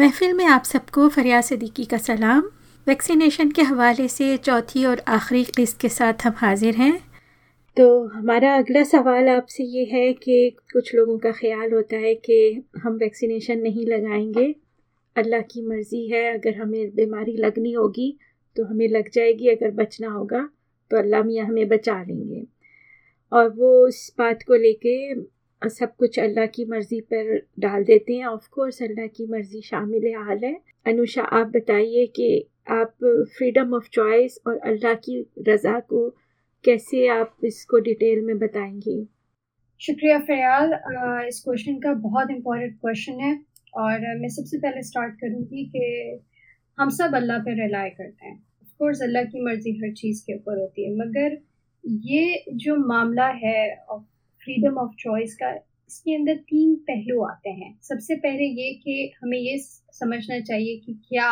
महफिल में आप सबको फरिया सदीकी का सलाम। वैक्सीनेशन के हवाले से चौथी और आखिरी किस्त के साथ हम हाजिर हैं। तो हमारा अगला सवाल आपसे ये है कि कुछ लोगों का ख्याल होता है कि हम वैक्सीनेशन नहीं लगाएँगे। अल्लाह की मर्ज़ी है, अगर हमें बीमारी लगनी होगी तो हमें लग जाएगी, अगर बचना होगा तो अल्लाह मियाँ हमें बचा लेंगे। और वो इस बात को लेके सब कुछ अल्लाह की मर्ज़ी पर डाल देते हैं ऑफ़ कोर्स अल्लाह की मर्ज़ी शामिल हाल है। अनुषा, आप बताइए कि आप फ्रीडम ऑफ़ चॉइस और अल्लाह की रज़ा को कैसे आप इसको डिटेल में बताएँगी? शुक्रिया फयाल। इस क्वेश्चन का बहुत इम्पोर्टेंट क्वेश्चन है और मैं सबसे पहले स्टार्ट करूँगी कि हम सब अल्लाह पर रिलाई करते हैं। ऑफकोर्स अल्लाह की मर्ज़ी हर चीज़ के ऊपर होती है, मगर ये जो मामला है फ्रीडम ऑफ़ चॉइस का, इसके अंदर तीन पहलू आते हैं। सबसे पहले ये कि हमें ये समझना चाहिए कि क्या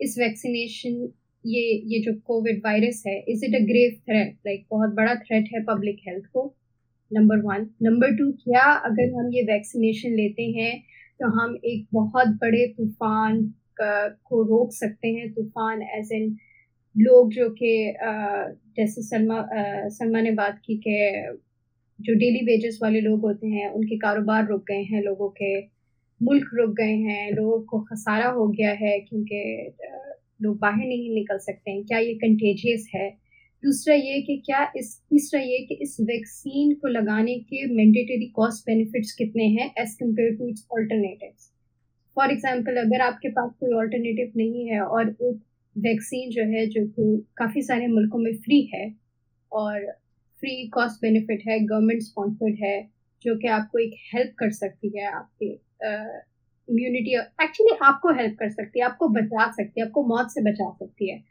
इस वैक्सीनेशन ये ये जो कोविड वायरस है is it a grave threat like बहुत बड़ा थ्रेट है पब्लिक हेल्थ को नंबर वन नंबर टू क्या अगर हम ये वैक्सीनेशन लेते हैं तो हम एक बहुत बड़े तूफ़ान को रोक सकते हैं। तूफ़ान एज एन लोग जो कि जैसे सलमा सलमा ने बात की कि जो डेली वेजेस वाले लोग होते हैं, उनके कारोबार रुक गए हैं लोगों के, मुल्क रुक गए हैं, लोगों को खसारा हो गया है क्योंकि लोग बाहर नहीं निकल सकते हैं। क्या ये कंटेजियस है? दूसरा ये कि क्या इस, तीसरा ये कि इस वैक्सीन को लगाने के मैंडेटरी कॉस्ट बेनिफिट्स कितने हैं as compared to its alternative for example अगर आपके पास कोई ऑल्टरनेटिव नहीं है और एक वैक्सीन जो है जो कि काफ़ी सारे मुल्कों में फ्री है और फ्री कॉस्ट बेनिफिट है गवर्नमेंट स्पॉन्सर्ड है जो कि आपको एक हेल्प कर सकती है आपके इम्यूनिटी एक्चुअली आपको हेल्प कर सकती है आपको बचा सकती है आपको मौत से बचा सकती है।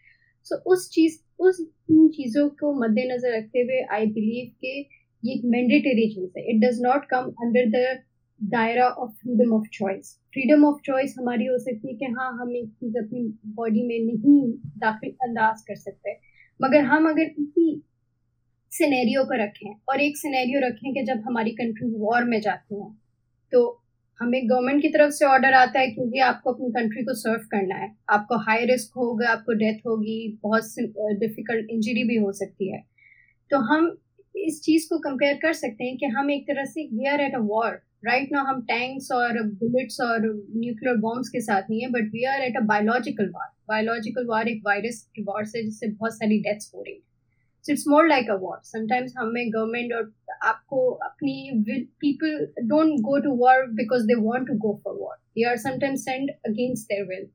सो so, उस चीज़ उस चीज़ों को मद्देनजर रखते हुए आई बिलीव के ये एक मैंडेटरी चीज़ है। It does not come under the दायरा of freedom of choice freedom of choice हमारी हो सकती है कि हाँ हम एक चीज़ अपनी बॉडी में नहीं दाखिल अंदाज कर सकते मगर हम अगर इसी सिनेरियो को रखें और एक सिनेरियो रखें कि जब हमारी कंट्री वॉर में जाती हैं तो हमें गवर्नमेंट की तरफ़ से ऑर्डर आता है क्योंकि आपको अपनी कंट्री को सर्व करना है। आपको हाई रिस्क होगा, आपको डेथ होगी, बहुत डिफ़िकल्ट इंजरी भी हो सकती है। तो हम इस चीज़ को कंपेयर कर सकते हैं कि हम एक तरह से we are at a war right now हम टैंक्स और बुलेट्स और न्यूक्लियर बॉम्ब्स के साथ नहीं है but we are at a biological war biological war एक वायरस की वार से जिससे बहुत सारी डेथ्स हो रही है। So it's more like a war sometimes हमें गवर्नमेंट और आपको अपनी people don't go to war because they want to go for war they are sometimes send against their will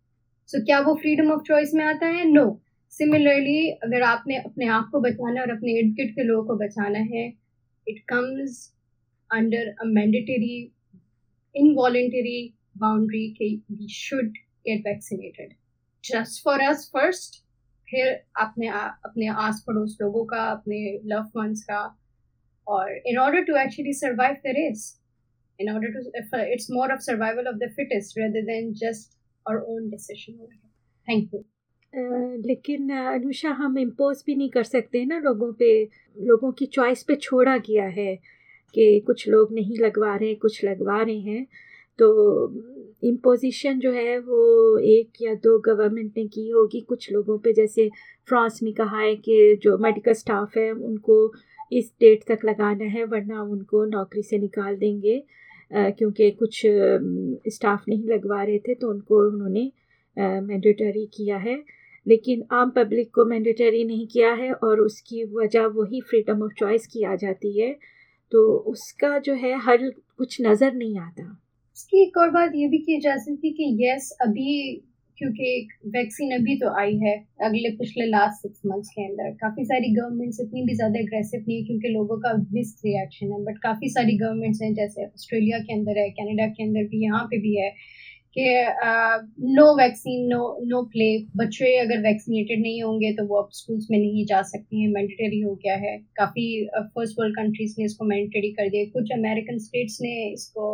so क्या वो फ्रीडम ऑफ़ चॉइस में आता है? No similarly अगर आपने अपने आप को बचाना और अपने इर्द गिर्द के लोगों को बचाना है it comes under a mandatory involuntary boundary के we should get vaccinated just for us first फिर अपने अपने आस पड़ोस लोगों का अपने लव वंस का और in order to actually survive the race order to it's more of survival of the fittest rather than just our own decision. Thank you. uh, लेकिन अनुषा हम इम्पोज भी नहीं कर सकते ना लोगों पे। लोगों की चॉइस पे छोड़ा गया है कि कुछ लोग नहीं लगवा रहे कुछ लगवा रहे हैं। तो इम्पोजिशन जो है वो एक या दो गवर्नमेंट ने की होगी। कुछ लोगों पे जैसे फ्रांस में कहा है कि जो मेडिकल स्टाफ है, उनको इस डेट तक लगाना है, वरना उनको नौकरी से निकाल देंगे। क्योंकि कुछ स्टाफ नहीं लगवा रहे थे तो उनको उन्होंने मैंडेटरी किया है। लेकिन आम पब्लिक को मैंडेटरी नहीं किया है और उसकी वजह वही फ्रीडम ऑफ़ चॉइस की आ जाती है। तो उसका जो है हल कुछ नज़र नहीं आता। इसकी एक और बात ये भी की जा सकती कि यस अभी क्योंकि एक वैक्सीन अभी तो आई है, अगले पिछले लास्ट सिक्स मंथ्स के अंदर। काफ़ी सारी गवर्नमेंट्स इतनी भी ज़्यादा एग्रेसिव नहीं है क्योंकि लोगों का मिस रिएक्शन है बट काफ़ी सारी गवर्नमेंट्स हैं, जैसे ऑस्ट्रेलिया के अंदर है कनाडा के अंदर भी, यहाँ पे भी है कि no vaccine no no play बच्चे अगर वैक्सीनेटेड नहीं होंगे तो वो अब स्कूल्स में नहीं जा सकते हैं मैंडेटरी हो गया है। काफ़ी फ़र्स्ट वर्ल्ड कंट्रीज़ ने इसको मैंडेटरी कर दिया कुछ अमेरिकन स्टेट्स ने इसको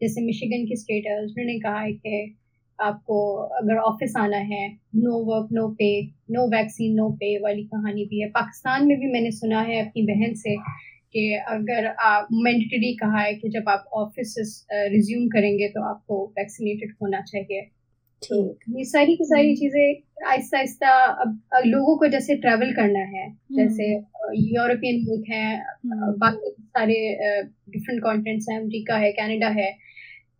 जैसे मिशिगन की स्टेट है, उन्होंने कहा है कि आपको अगर ऑफ़िस आना है no work no pay no vaccine no pay वाली कहानी भी है। पाकिस्तान में भी मैंने सुना है अपनी बहन से कि अगर आप मैंडेटरी कहा है कि जब आप ऑफ़िस रिज्यूम करेंगे तो आपको वैक्सीनेटेड होना चाहिए। तो ये सारी की सारी हम्म। चीज़ें आहिस्ता आहिस्ता अब लोगों को जैसे ट्रैवल करना है जैसे यूरोपियन। मुल्क है। बाकी सारे डिफरेंट कॉन्टिनेंट्स हैं अमेरिका है कनाडा है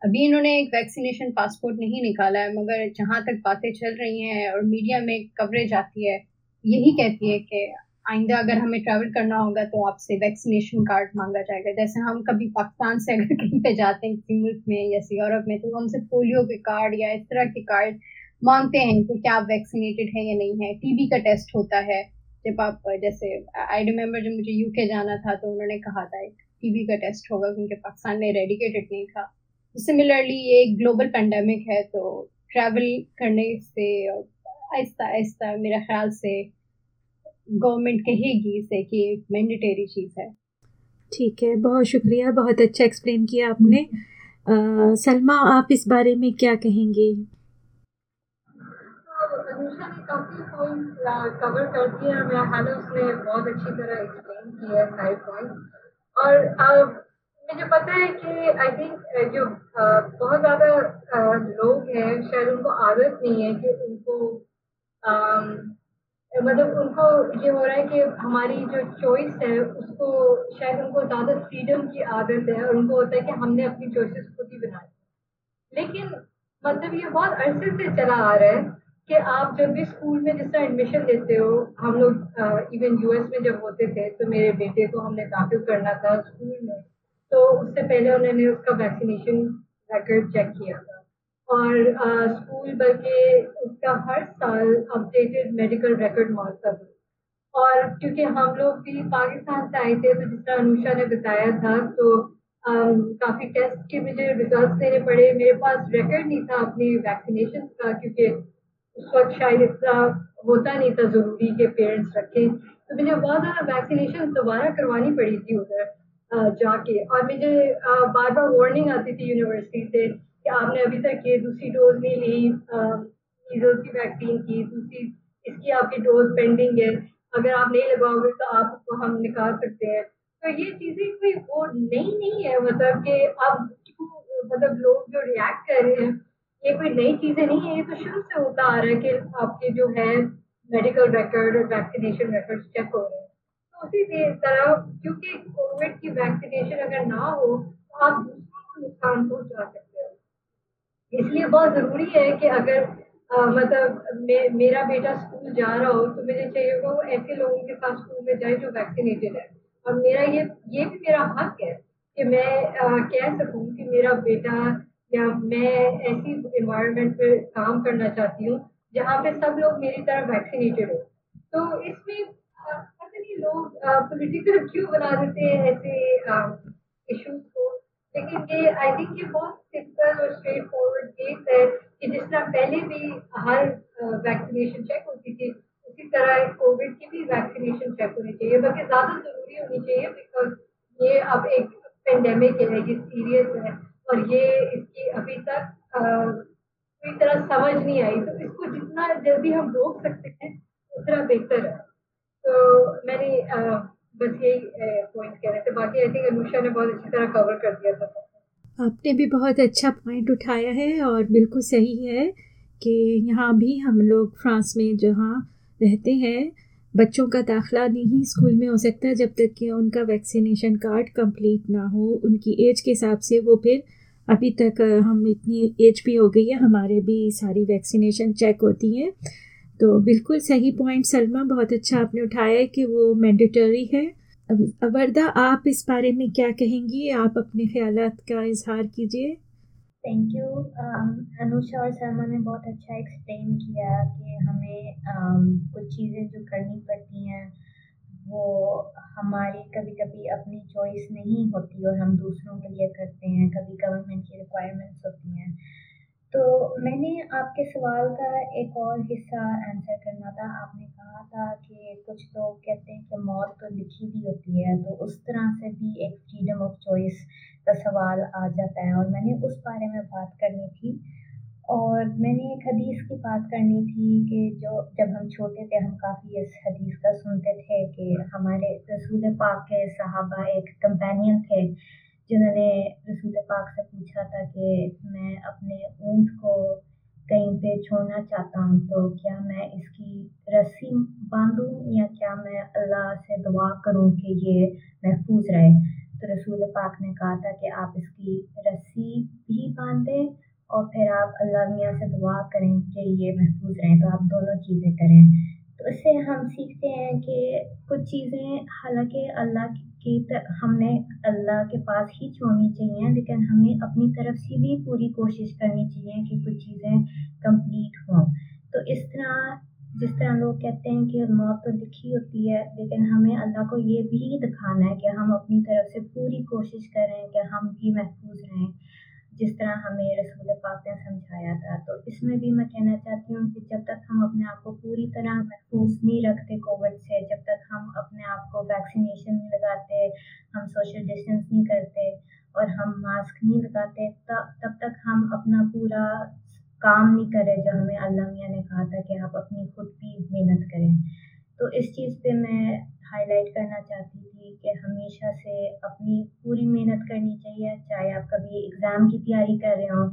अभी इन्होंने एक वैक्सीनेशन पासपोर्ट नहीं निकाला है मगर जहाँ तक बातें चल रही हैं और मीडिया में कवरेज आती है यही कहती है कि आइंदा अगर हमें ट्रैवल करना होगा तो आपसे वैक्सीनेशन कार्ड मांगा जाएगा। जैसे हम कभी पाकिस्तान से अगर कहीं पे जाते हैं, किसी मुल्क में या यूरोप में तो हमसे पोलियो के कार्ड या इस तरह के कार्ड मांगते हैं कि क्या आप वैक्सीनेटेड है या नहीं है। टीबी का टेस्ट होता है। जब आप, जैसे आई रिमेम्बर जब मुझे यूके जाना था तो उन्होंने कहा था एक टीबी का टेस्ट होगा, क्योंकि पाकिस्तान में रेडिकेटेड नहीं था। सिमिलरली ये एक ग्लोबल पेंडेमिक है तो ट्रैवल करने से आहिस्ता आहिस्ता मेरा ख्याल से गवर्नमेंट कहेगी इसे कि एक मैंडेटरी चीज़ है। ठीक है बहुत शुक्रिया बहुत अच्छा एक्सप्लेन किया आपने। आ, सलमा आप इस बारे में क्या कहेंगे? अनुषा ने काफ़ी पॉइंट कवर कर दिए और मेरा ख्याल है उसने बहुत अच्छी तरह एक्सप्लेन किया है सारे पॉइंट्स और मुझे पता है कि आई थिंक जो बहुत ज़्यादा लोग हैं शायद उनको आदत नहीं है कि उनको मतलब उनको ये हो रहा है कि हमारी जो चॉइस है, उसको शायद उनको ज़्यादा फ्रीडम की आदत है और उनको होता है कि हमने अपनी चॉइसेस खुद ही बनाई लेकिन मतलब ये बहुत अरसे से चला आ रहा है कि आप जब भी स्कूल में जिस तरह एडमिशन लेते हो, हम लोग इवन यूएस में जब होते थे तो मेरे बेटे को हमने दाखिल करना था स्कूल में। तो उससे पहले उन्होंने उसका वैक्सीनेशन रिकॉर्ड चेक किया था। और स्कूल बल्कि उसका हर साल अपडेटेड मेडिकल रिकॉर्ड था और क्योंकि हम लोग भी पाकिस्तान से आए थे तो जिस तरह अनुषा ने बताया था तो काफ़ी टेस्ट के मुझे रिज़ल्ट देने पड़े। मेरे पास रिकॉर्ड नहीं था अपनी वैक्सीनेशन का, क्योंकि उस वक्त शायद इतना होता नहीं था ज़रूरी कि पेरेंट्स रखें। तो मुझे बहुत ज़्यादा वैक्सीनेशन दोबारा करवानी पड़ी थी उधर जाके। और मुझे बार बार वार्निंग आती थी यूनिवर्सिटी से आपने अभी तक ये दूसरी डोज नहीं ली मीजल्स की वैक्सीन की, दूसरी इसकी आपकी डोज पेंडिंग है, अगर आप नहीं लगाओगे तो आपको हम निकाल सकते हैं। तो ये चीज़ें कोई वो नई नहीं है मतलब कि अब मतलब लोग जो रिएक्ट कर रहे हैं, ये कोई नई चीज़ें नहीं है, ये तो शुरू से होता आ रहा है कि आपके जो है मेडिकल रिकॉर्ड और वैक्सीनेशन रिकॉर्ड चेक हो रहे हैं। तो उसी तरह, क्योंकि कोविड की वैक्सीनेशन अगर ना हो तो आप दूसरों को नुकसान पहुँचा सकते इसलिए बहुत ज़रूरी है कि अगर आ, मतलब मे, मेरा बेटा स्कूल जा रहा हो तो मुझे चाहिए होगा वो ऐसे लोगों के साथ स्कूल में जाए जो वैक्सीनेटेड है। और मेरा ये ये भी मेरा हक है कि मैं आ, कह सकूँ कि मेरा बेटा या मैं ऐसी इन्वायरमेंट पर काम करना चाहती हूँ जहाँ पे सब लोग मेरी तरह वैक्सीनेटेड हो। तो इसमें पता नहीं लोग पॉलिटिकल क्यों बना देते हैं ऐसे इश्यूज़ को? लेकिन ये आई थिंक ये बहुत सिंपल और स्ट्रेट फॉरवर्ड केस है कि जिस तरह पहले भी हर वैक्सीनेशन चेक होती थी, उसी तरह कोविड की भी वैक्सीनेशन चेक होनी चाहिए। बल्कि ज़्यादा ज़रूरी होनी चाहिए बिकॉज़ ये अब एक पेंडेमिक है, ये सीरियस है और ये इसकी अभी तक पूरी तरह समझ नहीं आई। तो इसको जितना जल्दी हम रोक सकते हैं, उतना बेहतर है। तो मैंने बस यही पॉइंट कह रहे थे। बाकी आई थिंक अनुषा ने बहुत अच्छी तरह कवर कर दिया था। आपने भी बहुत अच्छा पॉइंट उठाया है और बिल्कुल सही है कि यहाँ भी हम लोग फ्रांस में जहाँ रहते हैं, बच्चों का दाखला नहीं स्कूल में हो सकता जब तक कि उनका वैक्सीनेशन कार्ड कंप्लीट ना हो। उनकी एज के हिसाब से वो फिर अभी तक हम इतनी एज भी हो गई है, हमारे भी सारी वैक्सीनेशन चेक होती हैं। तो बिल्कुल सही पॉइंट सलमा बहुत अच्छा आपने उठाया है कि वो मैंडेटरी है। वर्दा आप इस बारे में क्या कहेंगी? आप अपने ख्याल का इजहार कीजिए। थैंक यू अनुषा और शर्मा ने बहुत अच्छा एक्सप्लेन किया कि हमें um, कुछ चीज़ें जो करनी पड़ती हैं वो हमारी कभी कभी अपनी चॉइस नहीं होती और हम दूसरों के लिए करते हैं। कभी गवर्नमेंट की रिक्वायरमेंट्स होती हैं। तो मैंने आपके सवाल का एक और हिस्सा आंसर करना था। आपने कहा था कि कुछ लोग कहते हैं कि मौत तो लिखी हुई होती है तो उस तरह से भी एक फ्रीडम ऑफ़ चॉइस का सवाल आ जाता है। और मैंने उस बारे में बात करनी थी और मैंने एक हदीस की बात करनी थी कि जो जब हम छोटे थे, हम काफ़ी इस हदीस का सुनते थे कि हमारे रसूल पाक के सहाबा एक कंपेनियन थे, जिन्होंने रसूल पाक से पूछा था कि अपने ऊँट को कहीं पे छोड़ना चाहता हूँ तो क्या मैं इसकी रस्सी बांधूँ या क्या मैं अल्लाह से दुआ करूँ कि ये महफूज रहे? तो रसूल पाक ने कहा था कि आप इसकी रस्सी भी बांधें और फिर आप अल्लाह मियाँ से दुआ करें कि ये महफूज रहें। तो आप दोनों चीज़ें करें। तो इससे हम सीखते हैं कि कुछ चीज़ें हालाँकि अल्लाह की हमने अल्लाह के पास ही छोड़नी चाहिए, लेकिन हमें अपनी तरफ़ से भी पूरी कोशिश करनी चाहिए कि कुछ चीज़ें कंप्लीट हों। तो इस तरह, जिस तरह लोग कहते हैं कि मौत तो लिखी होती है, लेकिन हमें अल्लाह को ये भी दिखाना है कि हम अपनी तरफ़ से पूरी कोशिश करें कि हम भी महफूज रहें। जिस तरह हमें रसूल पाक ने समझाया था। तो इसमें भी मैं कहना चाहती हूँ कि जब तक हम अपने आप को पूरी तरह महफूज नहीं रखते कोविड से, जब तक हम अपने आप को वैक्सीनेशन नहीं लगाते, हम सोशल डिस्टेंस नहीं करते और हम मास्क नहीं लगाते तब तक हम अपना पूरा काम नहीं करें जो हमें अल्लाह मियाँ ने कहा था कि आप अपनी खुद की मेहनत करें। तो इस चीज़ पे मैं हाईलाइट करना चाहती थी कि हमेशा से अपनी पूरी मेहनत करनी चाहिए, चाहे आप कभी एग्ज़ाम की तैयारी कर रहे हो,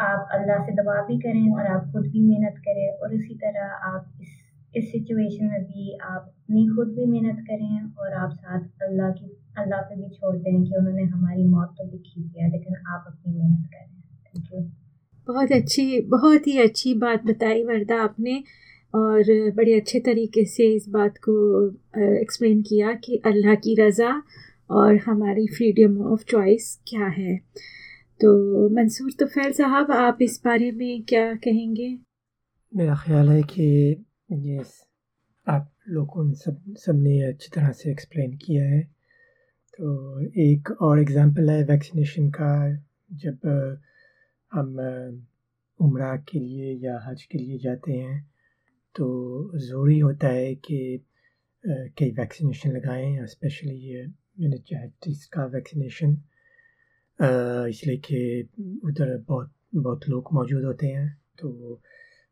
आप अल्लाह से दवा भी करें और आप खुद भी मेहनत करें और इसी तरह आप इस इस सिचुएशन में भी आप अपनी खुद भी मेहनत करें और आप साथ अल्लाह की, अल्लाह पे भी छोड़ दें कि उन्होंने हमारी मौत तो लिखी दिया, लेकिन आप अपनी मेहनत करें। थैंक यू बहुत अच्छी, बहुत ही अच्छी बात बताई वर्दा आपने। और बड़े अच्छे तरीके से इस बात को एक्सप्लेन किया कि अल्लाह की रज़ा और हमारी फ्रीडम ऑफ़ चॉइस क्या है। तो मंसूर तुफ़ैल साहब, आप इस बारे में क्या कहेंगे? मेरा ख्याल है कि ये आप लोगों ने सब सबने अच्छी तरह से एक्सप्लेन किया है। तो एक और एग्ज़ाम्पल है वैक्सीनेशन का, जब हम उम्र के लिए या हज के लिए जाते हैं तो ज़रूरी होता है कि कई वैक्सीनेशन लगाएँ स्पेशली ये मेनिनजाइटिस का वैक्सीनेशन। इसलिए कि उधर बहुत बहुत लोग मौजूद होते हैं तो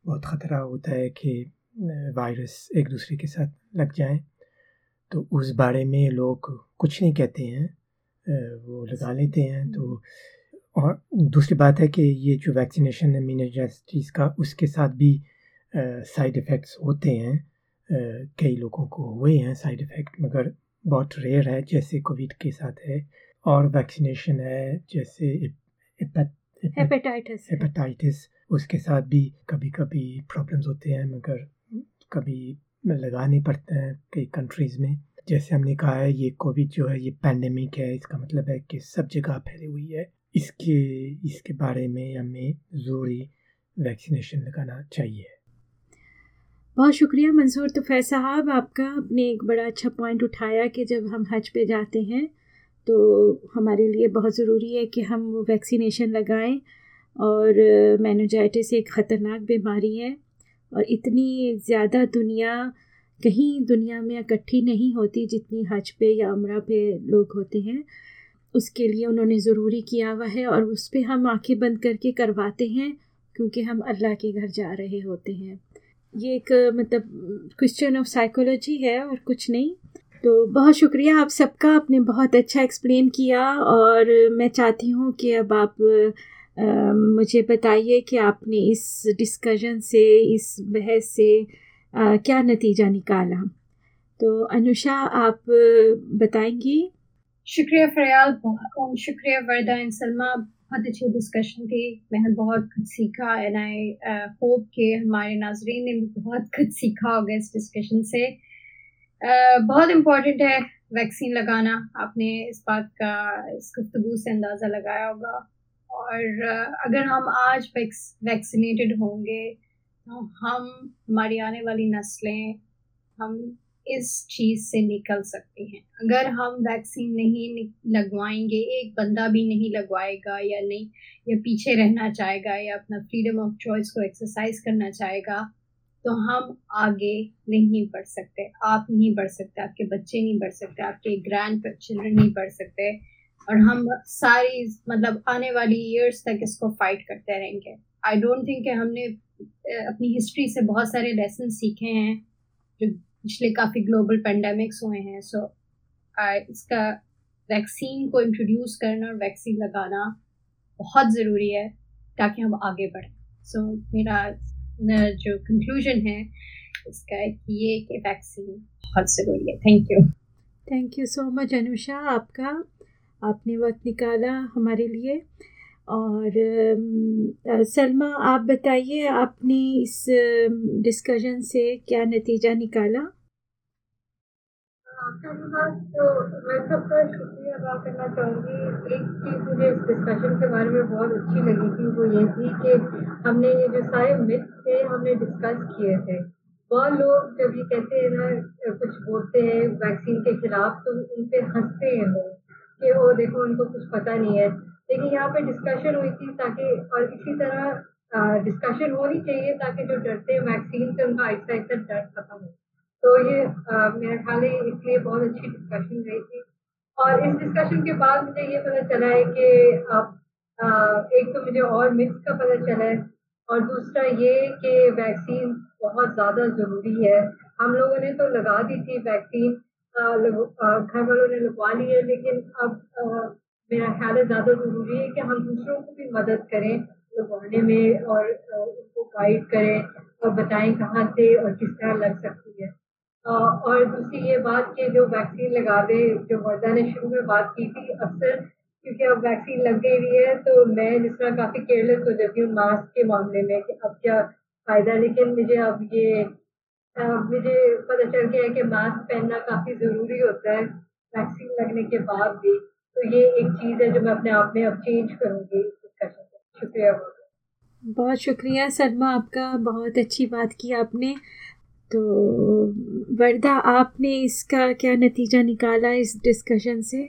बहुत ख़तरा होता है कि वायरस एक दूसरे के साथ लग जाए। तो उस बारे में लोग कुछ नहीं कहते हैं वो लगा लेते हैं तो और दूसरी बात है कि ये जो वैक्सीनेशन है मीनाजाइटिस का उसके साथ भी साइड इफ़ेक्ट्स होते हैं। कई लोगों को हुए हैं साइड इफ़ेक्ट मगर बहुत रेयर है जैसे कोविड के साथ है और वैक्सीनेशन है जैसे हेपेटाइटिस हेपेटाइटिस उसके साथ भी कभी कभी प्रॉब्लम्स होते हैं मगर कभी लगाने पड़ते हैं कई कंट्रीज़ में। जैसे हमने कहा है ये कोविड जो है ये पैंडमिक है इसका मतलब है कि सब जगह फैली हुई है। इसके इसके बारे में हमें ज़रूरी वैक्सीनेशन लगाना चाहिए। बहुत शुक्रिया मंसूर। तुफ़ैर साहब, आपका आपने एक बड़ा अच्छा पॉइंट उठाया कि जब हम हज पे जाते हैं तो हमारे लिए बहुत ज़रूरी है कि हम वो वैक्सीनेशन लगाएँ और मैनोजाइटिस एक ख़तरनाक बीमारी है और इतनी ज़्यादा दुनिया, कहीं दुनिया में इकट्ठी नहीं होती जितनी हज पे या उम्र पे लोग होते हैं, उसके लिए उन्होंने ज़रूरी किया हुआ है और उस पर हम आँखें बंद करके करवाते हैं क्योंकि हम अल्लाह के घर जा रहे होते हैं। ये एक मतलब क्वेश्चन ऑफ़ साइकोलॉजी है और कुछ नहीं। तो बहुत शुक्रिया आप सबका आपने बहुत अच्छा एक्सप्लेन किया और मैं चाहती हूँ कि अब आप आ, मुझे बताइए कि आपने इस डिस्कशन से इस बहस से आ, क्या नतीजा निकाला। तो अनुषा आप बताएँगी? शुक्रिया फरियाल शुक्रिया वर्दा सलमा। बहुत अच्छी डिस्कशन थी। मैंने बहुत कुछ सीखा एंड आई होप के हमारे नाजरीन ने भी बहुत कुछ सीखा होगा इस डिस्कशन से। Uh, बहुत इम्पोर्टेंट है वैक्सीन लगाना। आपने इस बात का इस गुफ्तु से अंदाज़ा लगाया होगा। और uh, अगर हम आज वैक्सीनेटेड होंगे तो हम हमारी आने वाली नस्लें हम इस चीज़ से निकल सकते हैं। अगर हम वैक्सीन नहीं लगवाएँगे, एक बंदा भी नहीं लगवाएगा या नहीं, या पीछे रहना चाहेगा या अपना फ्रीडम ऑफ़ चॉइस को एक्सरसाइज करना चाहेगा तो हम आगे नहीं बढ़ सकते। आप नहीं बढ़ सकते, आपके बच्चे नहीं बढ़ सकते, आपके ग्रैंड चिल्ड्रन नहीं बढ़ सकते और हम सारी मतलब आने वाली ईयर्स तक इसको फाइट करते रहेंगे। आई डोंट थिंक हमने अपनी हिस्ट्री से बहुत सारे लेसन सीखे हैं, जो पिछले काफ़ी ग्लोबल पेंडेमिक्स हुए हैं सो इसका वैक्सीन को इंट्रोड्यूस करना और वैक्सीन लगाना बहुत ज़रूरी है ताकि हम आगे बढ़ें। सो so, मेरा जो कंक्लूजन है इसका कि ये कि वैक्सीन बहुत ज़रूरी है। Thank you thank you so much Anusha आपका आपने वक्त निकाला हमारे लिए। और सलमा, आप बताइए आपने इस डिस्कशन से क्या नतीजा निकाला? तो मैं सबका शुक्रिया अदा करना चाहूँगी। एक चीज़ मुझे इस डिस्कशन के बारे में बहुत अच्छी लगी थी, वो ये थी कि हमने ये जो सारे मिथ थे, हमने डिस्कस किए थे। बहुत लोग जब ये कहते हैं ना कुछ बोलते हैं वैक्सीन के खिलाफ तो उन पर हँसते हैं लोग कि वो देखो उनको कुछ पता नहीं है। लेकिन यहाँ पे डिस्कशन हुई थी ताकि, और इसी तरह डिस्कशन होनी चाहिए ताकि जो डरते हैं वैक्सीन से, उनका आहिस्ता आहिस्ता डर खत्म हो। तो ये मेरा ख्याल है इसलिए बहुत अच्छी डिस्कशन रही थी। और इस डिस्कशन के बाद मुझे ये पता चला है कि अब एक तो मुझे और मिक्स का पता चला है, और दूसरा ये कि वैक्सीन बहुत ज़्यादा ज़रूरी है। हम लोगों ने तो लगा दी थी वैक्सीन घर वालों ने लगवा ली है, लेकिन अब मेरा ख्याल है ज़्यादा ज़रूरी है कि हम दूसरों को भी मदद करें, लगवाने में और उनको गाइड करें और बताएँ कहाँ से और किस तरह लग सकती है। और दूसरी ये बात कि जो वैक्सीन लगा दे, जो वर्दा ने शुरू में बात की थी अक्सर, क्योंकि अब वैक्सीन लग गई हुई है तो मैं जिस तरह काफ़ी केयरलेस हो जाती हूँ मास्क के मामले में कि अब क्या फ़ायदा। लेकिन मुझे अब ये मुझे पता चल गया है कि मास्क पहनना काफ़ी ज़रूरी होता है वैक्सीन लगने के बाद भी। तो ये एक चीज़ है जो मैं अपने आप में अब चेंज करूँगी शुक्रिया बहुत। शुक्रिया सलमा आपका बहुत अच्छी बात की आपने। तो वर्दा आपने इसका क्या नतीजा निकाला इस डिस्कशन से?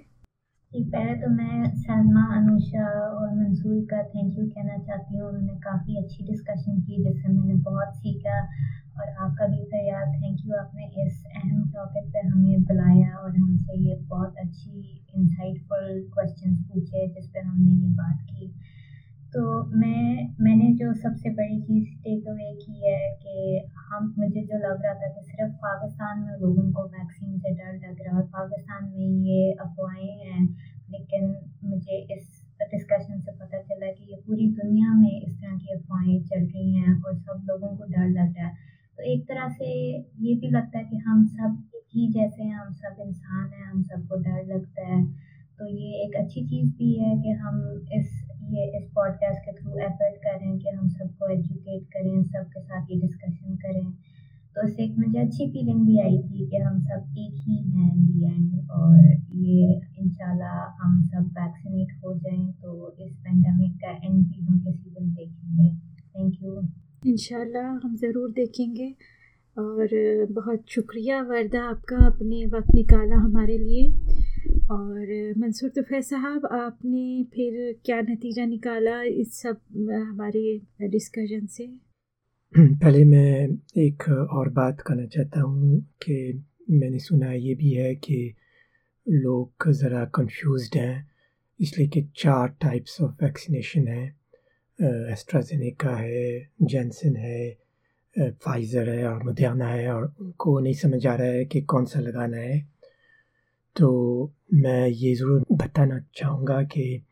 पहले तो मैं सलमा अनुषा और मंसूर का थैंक यू कहना चाहती हूँ। उन्होंने काफ़ी अच्छी डिस्कशन की जिससे मैंने बहुत सीखा। और आपका भी फरियाद थैंक यू आपने इस अहम टॉपिक पर हमें बुलाया और हमसे ये बहुत अच्छी इंसाइटफुल क्वेश्चंस पूछे जिस पर हमने ये बात की। तो मैं, मैंने जो सबसे बड़ी चीज़ टेक अवे की है कि हम, मुझे जो लग रहा था कि सिर्फ़ पाकिस्तान में लोगों को वैक्सीन से डर लग रहा है और पाकिस्तान में ये अफवाहें हैं, लेकिन भी हम किसी दिन देखेंगे। थैंक यू इंशाल्लाह हम ज़रूर देखेंगे। और बहुत शुक्रिया वर्दा आपका अपने वक्त निकाला हमारे लिए। और मंसूर तुफ़ैल साहब आपने फिर क्या नतीजा निकाला इस सब हमारे डिस्कशन से? पहले मैं एक और बात करना चाहता हूँ कि मैंने सुना ये भी है कि लोग ज़रा कंफ्यूज्ड हैं इसलिए कि चार टाइप्स ऑफ़ वैक्सीनेशन है। एस्ट्राजेनेका है जेंसन है फाइज़र है और मुदियाना है और उनको नहीं समझ आ रहा है कि कौन सा लगाना है। तो मैं ये ज़रूर बताना चाहूँगा कि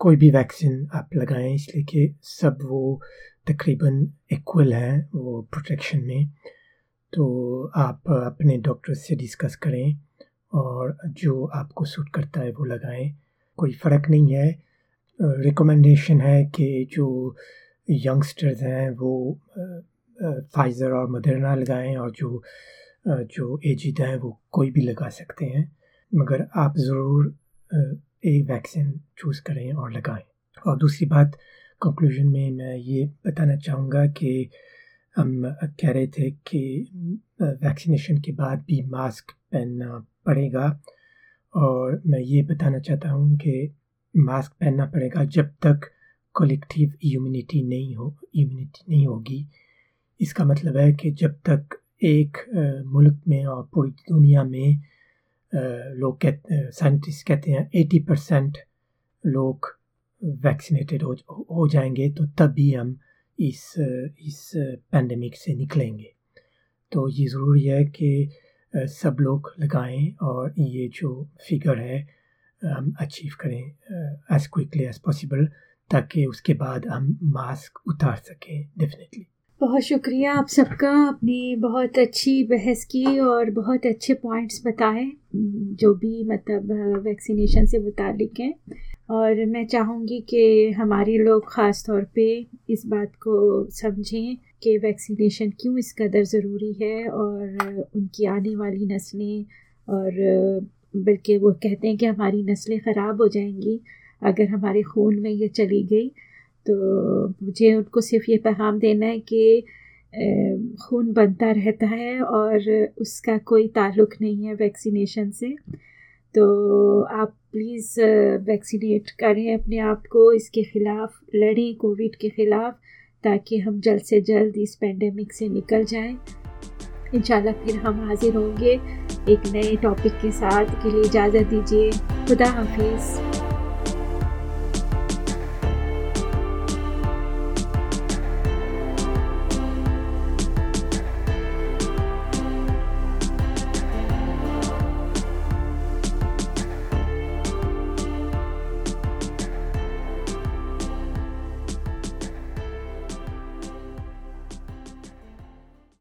कोई भी वैक्सीन आप लगाएँ, इसलिए कि सब वो तकरीबन इक्वल हैं वो प्रोटेक्शन में। तो आप अपने डॉक्टर से डिस्कस करें और जो आपको सूट करता है वो लगाएँ। कोई फ़र्क नहीं है। रिकमेंडेशन है कि जो यंगस्टर्स हैं वो फाइज़र और मदरना लगाएँ और जो जो एजिड हैं वो कोई भी लगा सकते हैं। मगर आप ज़रूर एक वैक्सीन चूज़ करें और लगाएँ। और दूसरी बात कंक्लूजन में मैं ये बताना चाहूँगा कि हम कह रहे थे कि वैक्सीनेशन के बाद भी मास्क पहनना पड़ेगा। और मैं ये बताना चाहता हूँ कि मास्क पहनना पड़ेगा जब तक कलेक्टिव इम्यूनिटी नहीं हो इम्यूनिटी नहीं होगी। इसका मतलब है कि जब तक एक मुल्क में और पूरी दुनिया में लोग कहते साइंटिस्ट कहते हैं एटी परसेंट लोग वैक्सीनेटेड हो हो जाएँगे तो तभी हम इस इस पैंडमिक से निकलेंगे। तो ये ज़रूरी है कि सब लोग लगाएँ और ये जो फिगर है हम अचीव करें एज क्विकली एज पॉसिबल ताकि उसके बाद हम मास्क उतार सकें डेफिनेटली बहुत शुक्रिया आप सबका अपनी बहुत अच्छी बहस की और बहुत अच्छे पॉइंट्स बताए, जो भी मतलब वैक्सीनेशन से मुतालिक हैं। और मैं चाहूँगी कि हमारे लोग ख़ास तौर पे इस बात को समझें कि वैक्सीनेशन क्यों इस कदर ज़रूरी है और उनकी आने वाली नस्लें और बल्कि वो कहते हैं कि हमारी नस्लें ख़राब हो जाएँगी, अगर हमारे खून में ये चली गई तो मुझे उनको सिर्फ़ ये पैगाम देना है कि खून बनता रहता है और उसका कोई ताल्लुक़ नहीं है वैक्सीनेशन से। तो आप प्लीज़ वैक्सीनेट करें अपने आप को, इसके ख़िलाफ़, लड़ें कोविड के ख़िलाफ़, ताकि हम जल्द से जल्द इस पेंडेमिक से निकल जाएँ। इंशाल्लाह फिर हम हाजिर होंगे एक नए टॉपिक के साथ। के लिए इजाज़त दीजिए। खुदा हाफिज़।